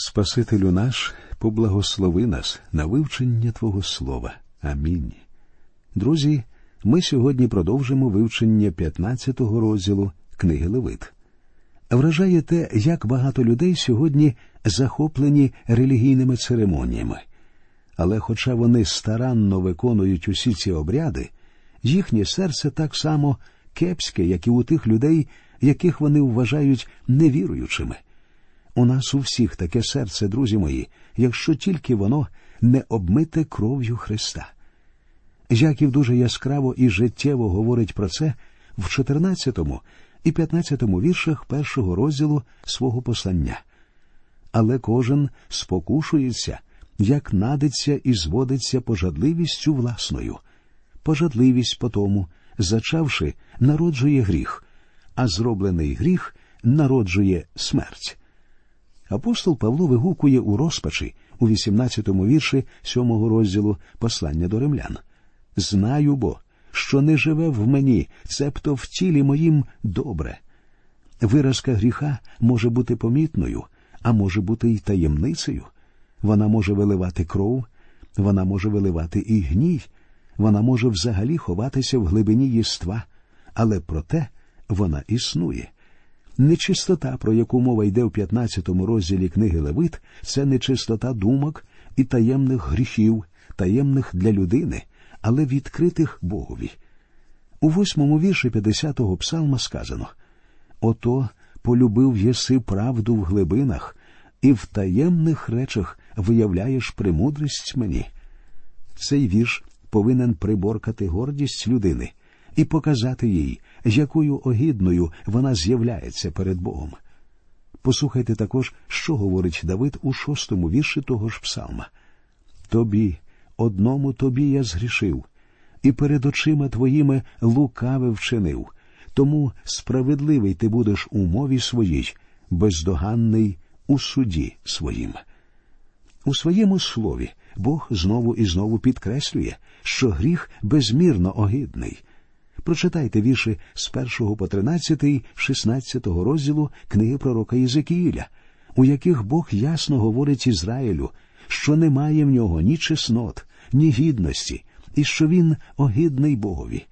Спасителю наш, поблагослови нас на вивчення Твого Слова. Амінь. Друзі, ми сьогодні продовжимо вивчення 15-го розділу книги Левит. Вражає те, як багато людей сьогодні захоплені релігійними церемоніями. Але, хоча вони старанно виконують усі ці обряди, їхнє серце так само кепське, як і у тих людей, яких вони вважають невіруючими. У нас у всіх таке серце, друзі мої, якщо тільки воно не обмите кров'ю Христа. Яків дуже яскраво і життєво говорить про це в 14 і 15 віршах першого розділу свого послання. Але кожен спокушується, як надиться і зводиться пожадливістю власною. Пожадливість потому, зачавши, народжує гріх, а зроблений гріх народжує смерть. Апостол Павло вигукує у розпачі у 18-му вірші 7-го розділу послання до римлян. Знаю бо, що не живе в мені, цебто в тілі моїм добре. Виразка гріха може бути помітною, а може бути й таємницею. Вона може виливати кров, вона може виливати і гній, вона може взагалі ховатися в глибині єства, але проте вона існує. Нечистота, про яку мова йде в 15-му розділі книги Левит, це нечистота думок і таємних гріхів, таємних для людини, але відкритих Богові. У восьмому вірші 50-го псалма сказано Ото полюбив єси правду в глибинах, і в таємних речах виявляєш премудрість мені. Цей вірш повинен приборкати гордість людини і показати їй, якою огідною вона з'являється перед Богом. Послухайте також, що говорить Давид у шостому вірші того ж псалма. Тобі, одному тобі я згрішив, і перед очима твоїми лукаве вчинив, тому справедливий ти будеш у мові своїй, бездоганний у суді своїм. У своєму слові Бог знову і знову підкреслює, що гріх безмірно огидний. Прочитайте вірші з 1 по 13, 16 розділу книги пророка Єзекіїля, у яких Бог ясно говорить Ізраїлю, що немає в нього ні чеснот, ні гідності, і що він огидний Богові.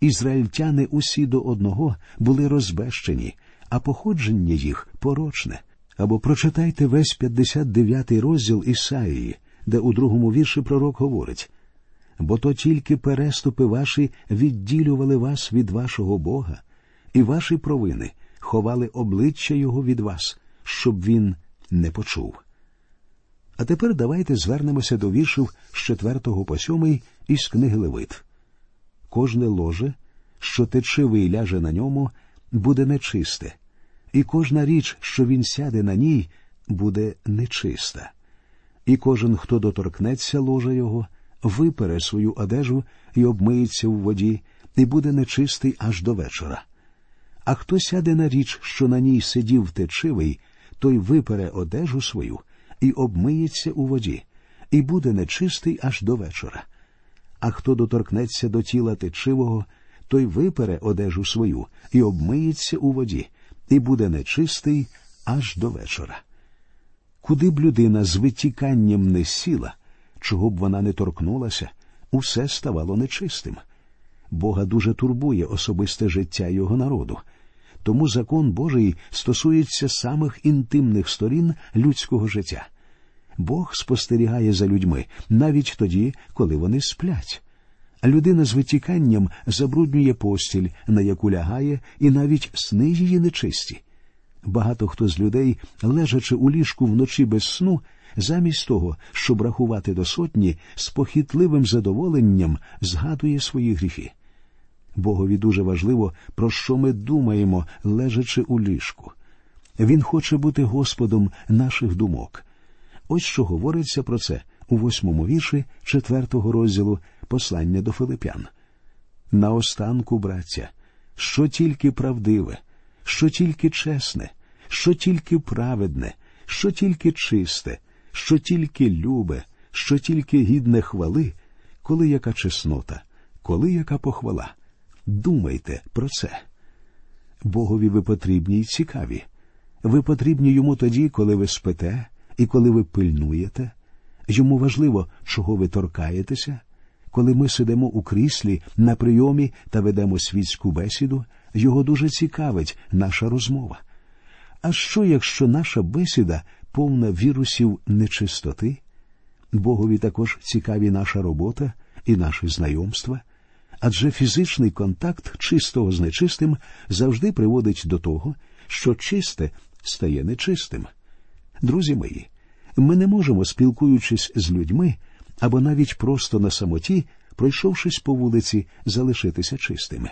Ізраїльтяни усі до одного були розбещені, а походження їх порочне. Або прочитайте весь 59-й розділ Ісаїї, де у другому вірші пророк говорить бо то тільки переступи ваші відділювали вас від вашого Бога, і ваші провини ховали обличчя Його від вас, щоб він не почув. А тепер давайте звернемося до віршів з 4 по 7 із книги Левит. Кожне ложе, що течивий ляже на ньому, буде нечисте, і кожна річ, що він сяде на ній, буде нечиста. І кожен, хто доторкнеться ложа його, випере свою одежу і обмиється в воді, і буде нечистий аж до вечора. А хто сяде на річ, що на ній сидів течивий, той випере одежу свою і обмиється у воді, і буде нечистий аж до вечора. А хто доторкнеться до тіла течивого, той випере одежу свою і обмиється у воді, і буде нечистий аж до вечора. Куди б людина з витіканням не сіла, чого б вона не торкнулася, усе ставало нечистим. Бога дуже турбує особисте життя його народу. Тому закон Божий стосується самих інтимних сторін людського життя. Бог спостерігає за людьми навіть тоді, коли вони сплять. Людина з витіканням забруднює постіль, на яку лягає, і навіть сни її нечисті. Багато хто з людей, лежачи у ліжку вночі без сну, замість того, щоб рахувати до сотні, з похитливим задоволенням згадує свої гріхи. Богові дуже важливо, про що ми думаємо, лежачи у ліжку. Він хоче бути Господом наших думок. Ось що говориться про це у восьмому вірші четвертого розділу послання до Филип'ян. Наостанку, браття, що тільки правдиве, що тільки чесне, що тільки праведне, що тільки чисте, що тільки любе, що тільки гідне хвали, коли яка чеснота, коли яка похвала. Думайте про це. Богові ви потрібні й цікаві. Ви потрібні йому тоді, коли ви спите, і коли ви пильнуєте, йому важливо, чого ви торкаєтеся, коли ми сидимо у кріслі на прийомі та ведемо світську бесіду, його дуже цікавить наша розмова. А що, якщо наша бесіда повна вірусів нечистоти? Богові також цікаві наша робота і наші знайомства, адже фізичний контакт чистого з нечистим завжди приводить до того, що чисте стає нечистим. Друзі мої, ми не можемо, спілкуючись з людьми або навіть просто на самоті, пройшовшись по вулиці, залишитися чистими.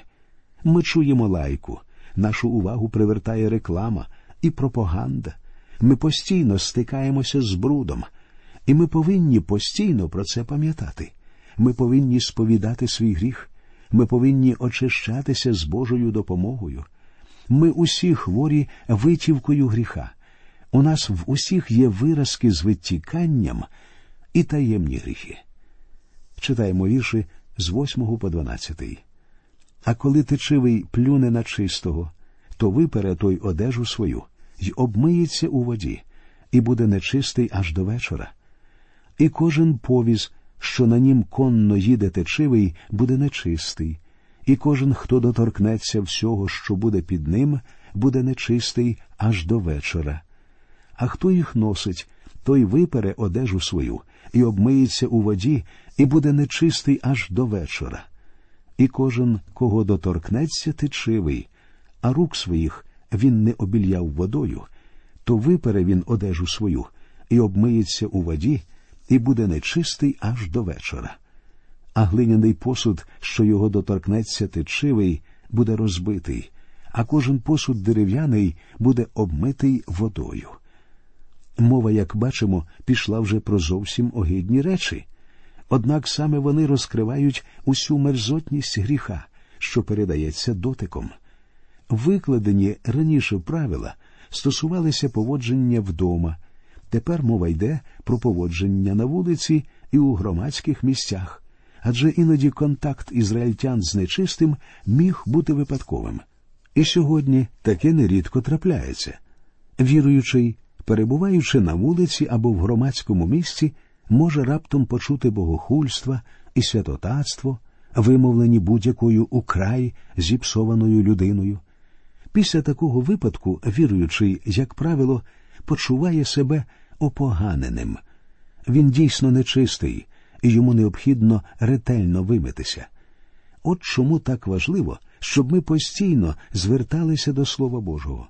Ми чуємо лайку, нашу увагу привертає реклама і пропаганда. Ми постійно стикаємося з брудом, і ми повинні постійно про це пам'ятати. Ми повинні сповідати свій гріх, ми повинні очищатися з Божою допомогою. Ми усі хворі витівкою гріха. У нас в усіх є виразки з витіканням і таємні гріхи. Читаємо вірші з 8 по 12. А коли течивий плюне на чистого, то випере той одежу свою й обмиється у воді, і буде нечистий аж до вечора. І кожен повіз, що на нім конно їде течивий, буде нечистий, і кожен, хто доторкнеться всього, що буде під ним, буде нечистий аж до вечора. А хто їх носить, той випере одежу свою і обмиється у воді, і буде нечистий аж до вечора. І кожен, кого доторкнеться, течивий, а рук своїх він не обільяв водою, то випере він одежу свою і обмиється у воді, і буде нечистий аж до вечора. А глиняний посуд, що його доторкнеться течивий, буде розбитий, а кожен посуд дерев'яний буде обмитий водою. Мова, як бачимо, пішла вже про зовсім огидні речі. Однак саме вони розкривають усю мерзотність гріха, що передається дотиком. Викладені раніше правила стосувалися поводження вдома. Тепер мова йде про поводження на вулиці і у громадських місцях, адже іноді контакт ізраїльтян з нечистим міг бути випадковим. І сьогодні таке нерідко трапляється. Віруючий, перебуваючи на вулиці або в громадському місці, може раптом почути богохульства і святотатство, вимовлені будь-якою украй зіпсованою людиною. Після такого випадку віруючий, як правило, почуває себе опоганеним. Він дійсно нечистий, і йому необхідно ретельно вимитися. От чому так важливо, щоб ми постійно зверталися до Слова Божого.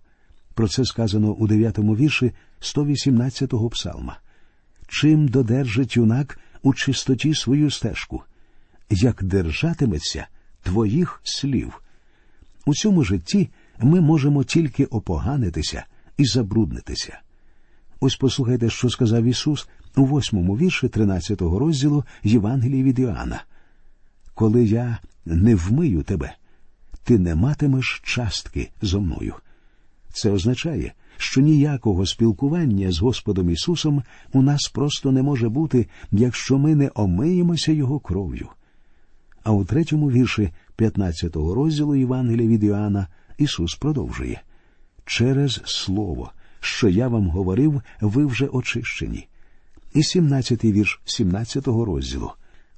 Про це сказано у дев'ятому вірші 118-го псалма. Чим додержить юнак у чистоті свою стежку, як держатиметься твоїх слів. У цьому житті ми можемо тільки опоганитися і забруднитися. Ось послухайте, що сказав Ісус у восьмому вірші 13-го розділу Євангелії від Іоанна. Коли я не вмию тебе, ти не матимеш частки зо мною. Це означає, що ніякого спілкування з Господом Ісусом у нас просто не може бути, якщо ми не омиємося Його кров'ю. А у третьому вірші 15-го розділу Євангелія від Іоанна Ісус продовжує через Слово, що я вам говорив, ви вже очищені. І 17-й вірш 17-го розділу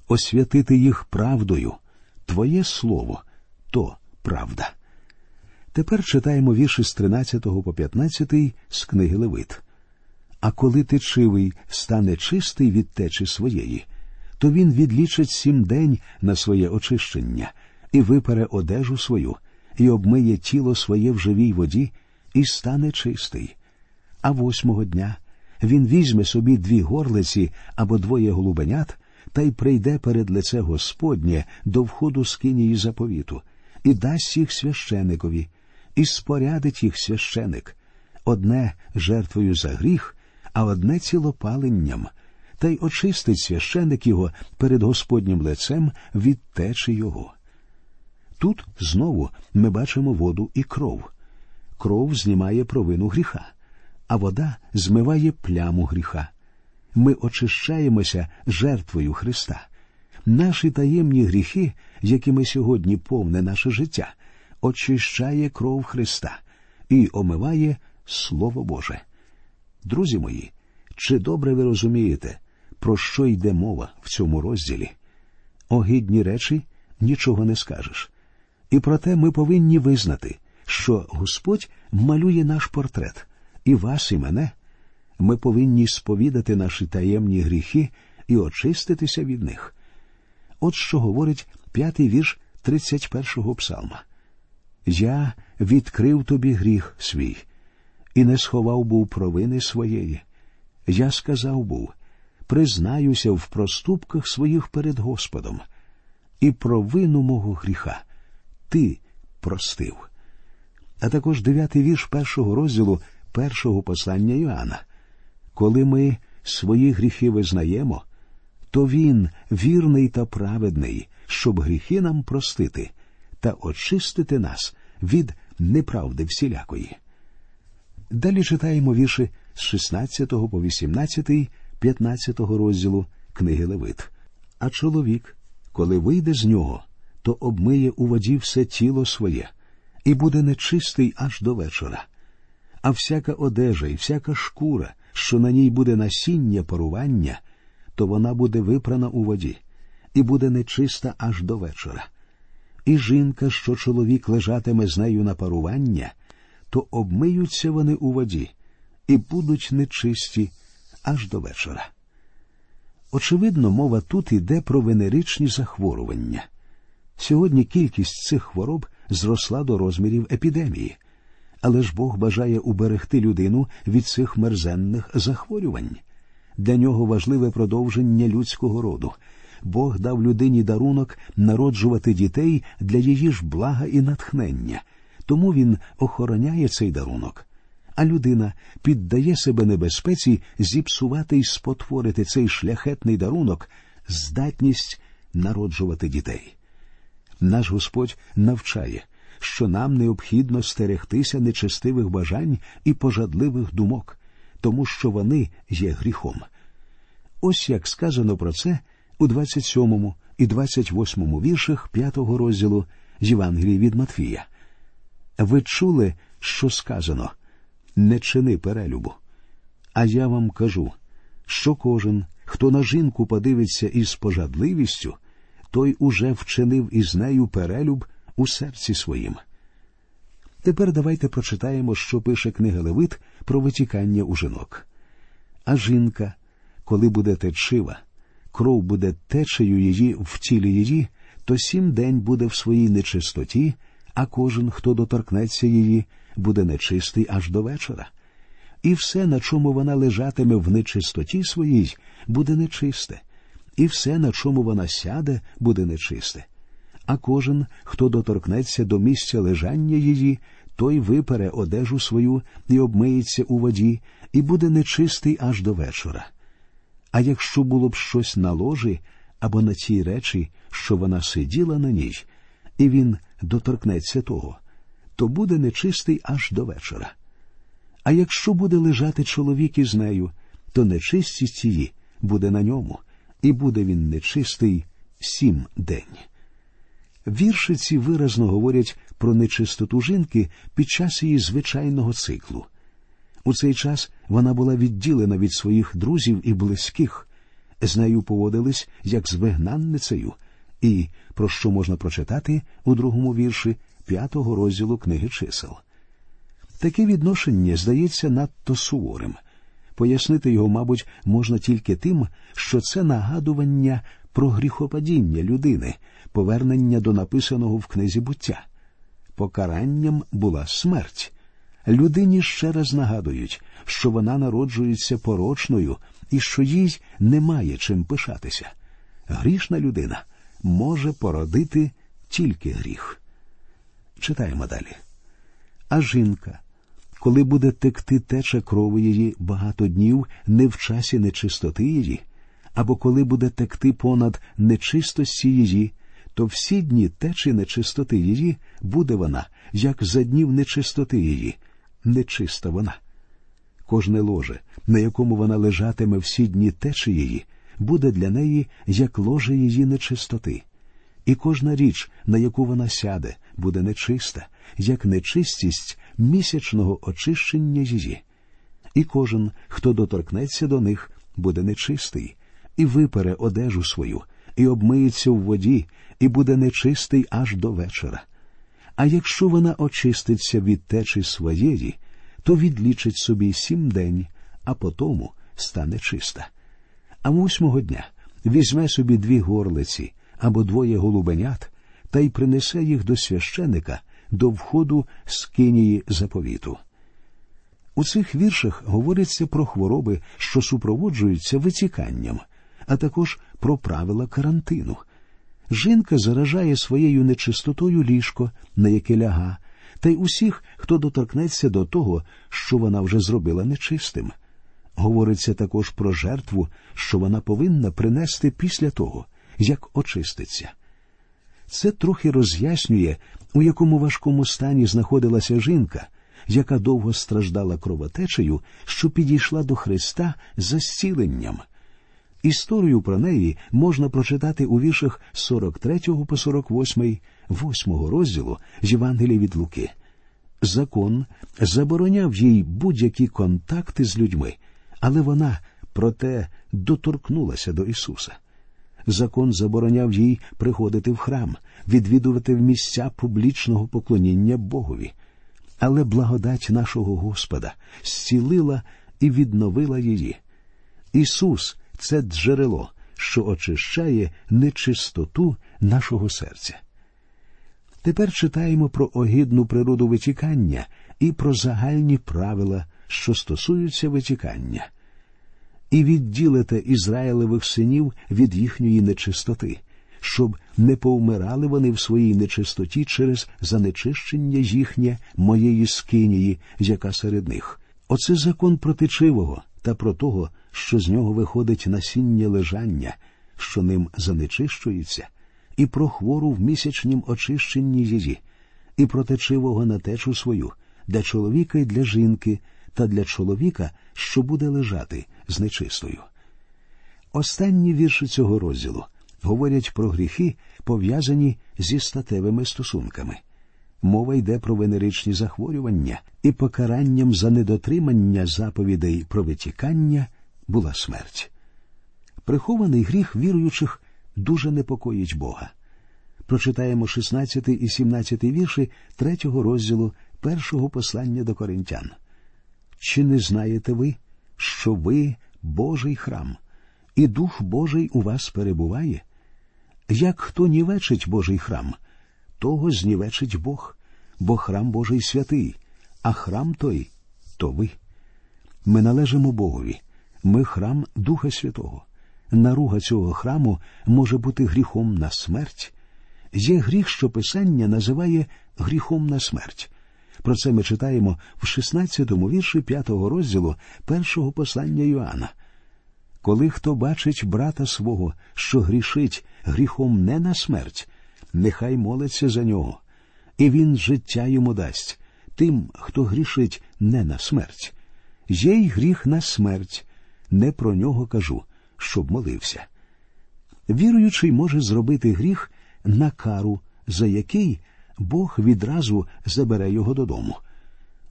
освятити їх правдою. Твоє слово то правда. Тепер читаємо вірші з 13 по 15 з книги Левит. А коли течивий стане чистий від течі своєї, то він відлічить сім день на своє очищення і випере одежу свою, і обмиє тіло своє в живій воді, і стане чистий. А восьмого дня він візьме собі дві горлиці або двоє голубенят та й прийде перед лице Господнє до входу з кинії заповіту, і дасть їх священикові, і спорядить їх священик, одне жертвою за гріх, а одне цілопаленням, та й очистить священик його перед Господнім лицем від течі його. Тут знову ми бачимо воду і кров. Кров знімає провину гріха, а вода змиває пляму гріха. Ми очищаємося жертвою Христа. Наші таємні гріхи, якими сьогодні повне наше життя, очищає кров Христа і омиває Слово Боже. Друзі мої, Чи добре ви розумієте, про що йде мова в цьому розділі? Огидні речі нічого не скажеш. І проте ми повинні визнати, що Господь малює наш портрет, і вас, і мене. Ми повинні сповідати наші таємні гріхи і очиститися від них. От що говорить п'ятий вірш 31-го псалма. Я відкрив тобі гріх свій, і не сховав був провини своєї. Я сказав був признаюся в проступках своїх перед Господом, і провину мого гріха ти простив. А також дев'ятий вірш першого розділу першого послання Йоанна. Коли ми свої гріхи визнаємо, то Він вірний та праведний, щоб гріхи нам простити та очистити нас від неправди всілякої. Далі читаємо вірші з 16 по 18, 15 розділу книги Левит. А чоловік, коли вийде з нього, то обмиє у воді все тіло своє, і буде нечистий аж до вечора. А всяка одежа і всяка шкура, що на ній буде насіння парування, то вона буде випрана у воді, і буде нечиста аж до вечора. І жінка, що чоловік лежатиме з нею на парування, то обмиються вони у воді і будуть нечисті аж до вечора. Очевидно, мова тут йде про венеричні захворювання. Сьогодні кількість цих хвороб зросла до розмірів епідемії, але ж Бог бажає уберегти людину від цих мерзенних захворювань. Для нього важливе продовження людського роду. Бог дав людині дарунок народжувати дітей для її ж блага і натхнення, тому він охороняє цей дарунок. А людина піддає себе небезпеці зіпсувати й спотворити цей шляхетний дарунок, здатність народжувати дітей. Наш Господь навчає, що нам необхідно стерегтися нечестивих бажань і пожадливих думок, тому що вони є гріхом. Ось як сказано про це у 27 і 28 віршах 5 розділу з Євангелії від Матфія. Ви чули, що сказано не чини перелюбу. А я вам кажу, що кожен, хто на жінку подивиться із пожадливістю, той уже вчинив із нею перелюб у серці своїм. Тепер давайте прочитаємо, що пише книга Левит про витікання у жінок. А жінка, коли буде течива, кров буде течею її в тілі її, то сім день буде в своїй нечистоті, а кожен, хто доторкнеться її, буде нечистий аж до вечора. І все, на чому вона лежатиме в нечистоті своїй, буде нечисте, і все, на чому вона сяде, буде нечисте. А кожен, хто доторкнеться до місця лежання її, той випере одежу свою і обмиється у воді, і буде нечистий аж до вечора. А якщо було б щось на ложі або на тій речі, що вона сиділа на ній, і він доторкнеться того, то буде нечистий аж до вечора. А якщо буде лежати чоловік із нею, то нечистість її буде на ньому, і буде він нечистий сім день. Віршиці виразно говорять про нечистоту жінки під час її звичайного циклу. У цей час вона була відділена від своїх друзів і близьких, з нею поводились як з вигнанницею, і про що можна прочитати у другому вірші п'ятого розділу книги чисел. Таке відношення здається надто суворим. Пояснити його, мабуть, можна тільки тим, що це нагадування про гріхопадіння людини, повернення до написаного в книзі буття. Покаранням була смерть. Людині ще раз нагадують, що вона народжується порочною і що їй немає чим пишатися. Грішна людина може породити тільки гріх. Читаємо далі. А жінка, коли буде текти теча крови її багато днів не в часі нечистоти її, або коли буде текти понад нечистості її, то всі дні течі нечистоти її буде вона, як за днів нечистоти її, нечиста вона. Кожне ложе, на якому вона лежатиме всі дні течі її, буде для неї як ложе її нечистоти. І кожна річ, на яку вона сяде, буде нечиста, як нечистість місячного очищення її. і кожен, хто доторкнеться до них, буде нечистий, і випере одежу свою, і обмиється в воді, і буде нечистий аж до вечора. А якщо вона очиститься від течі своєї, то відлічить собі сім день, а потому стане чиста. А восьмого дня візьме собі дві горлиці або двоє голубенят та й принесе їх до священика до входу з кинії заповіту. У цих віршах говориться про хвороби, що супроводжуються витіканням, а також про правила карантину. Жінка заражає своєю нечистотою ліжко, на яке ляга, та й усіх, хто доторкнеться до того, що вона вже зробила нечистим. Говориться також про жертву, що вона повинна принести після того, як очиститься. Це трохи роз'яснює, у якому важкому стані знаходилася жінка, яка довго страждала кровотечею, що підійшла до Христа за зціленням. Історію про неї можна прочитати у віршах 43 по 48, 8 розділу з Євангелія від Луки. Закон забороняв їй будь-які контакти з людьми, але вона, проте, доторкнулася до Ісуса. Закон забороняв їй приходити в храм, відвідувати в місця публічного поклоніння Богові. Але благодать нашого Господа зцілила і відновила її. Ісус це джерело, що очищає нечистоту нашого серця. Тепер читаємо про огідну природу витікання і про загальні правила, що стосуються витікання. І відділите Ізраїлевих синів від їхньої нечистоти, щоб не повмирали вони в своїй нечистоті через занечищення їхнє моєї скинії, яка серед них. Оце закон протичивого та про того, що з нього виходить насіння лежання, що ним занечищується, і про хвору в місячнім очищенні її, і про течивого на течу свою, для чоловіка і для жінки, та для чоловіка, що буде лежати з нечистою. Останні вірші цього розділу говорять про гріхи, пов'язані зі статевими стосунками. Мова йде про венеричні захворювання і покаранням за недотримання заповідей про витікання була смерть. Прихований гріх віруючих дуже непокоїть Бога. Прочитаємо 16 і 17 вірші третього розділу першого послання до коринтян. Чи не знаєте ви, що ви Божий храм, і Дух Божий у вас перебуває? Як хто нівечить Божий храм, того знівечить Бог, бо храм Божий святий, а храм той то ви. Ми належимо Богові, ми храм Духа Святого. Наруга цього храму може бути гріхом на смерть. Є гріх, що Писання називає гріхом на смерть. Про це ми читаємо в 16-му вірші 5-го розділу першого послання Йоанна. Коли хто бачить брата свого, що грішить гріхом не на смерть, нехай молиться за нього, і він життя йому дасть тим, хто грішить не на смерть. Є й гріх на смерть, не про нього кажу, щоб молився. Віруючий може зробити гріх на кару, за який Бог відразу забере його додому.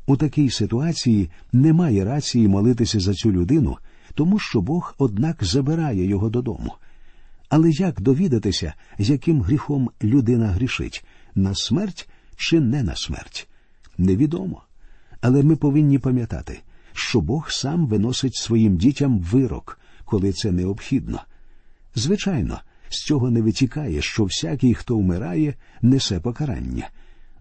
У такій ситуації немає рації молитися за цю людину, тому що Бог, однак, забирає його додому. Але як довідатися, яким гріхом людина грішить на смерть чи не на смерть? Невідомо. Але ми повинні пам'ятати, що Бог сам виносить своїм дітям вирок, коли це необхідно. Звичайно, з цього не витікає, що всякий, хто вмирає, несе покарання.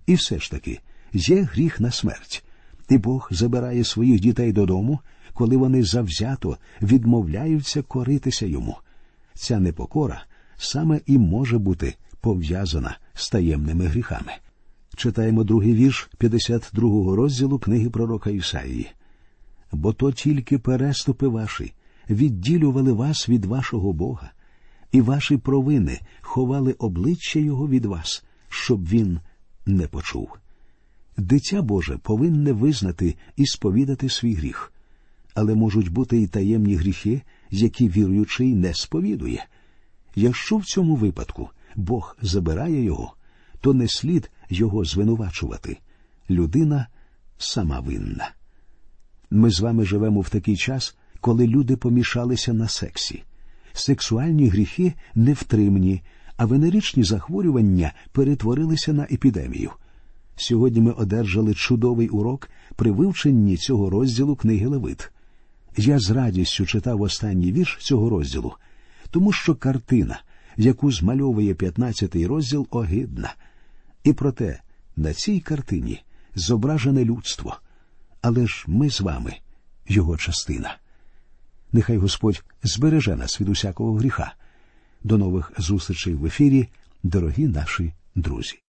І все ж таки є гріх на смерть, і Бог забирає своїх дітей додому, коли вони завзято відмовляються коритися йому. Ця непокора саме і може бути пов'язана з таємними гріхами. Читаємо другий вірш 52-го розділу книги пророка Ісаїї. Бо то тільки переступи ваші відділювали вас від вашого Бога, і ваші провини ховали обличчя Його від вас, щоб він не почув. Дитя Боже повинне визнати і сповідати свій гріх, але можуть бути і таємні гріхи, які віруючий не сповідує. Якщо в цьому випадку Бог забирає його, то не слід його звинувачувати. Людина сама винна. Ми з вами живемо в такий час, коли люди помішалися на сексі. Сексуальні гріхи невтримні, а венеричні захворювання перетворилися на епідемію. Сьогодні ми одержали чудовий урок при вивченні цього розділу книги Левит. Я з радістю читав останній вірш цього розділу, тому що картина, яку змальовує 15-й розділ, огидна. І проте на цій картині зображене людство, але ж ми з вами його частина. Нехай Господь збереже нас від усякого гріха. До нових зустрічей в ефірі, дорогі наші друзі.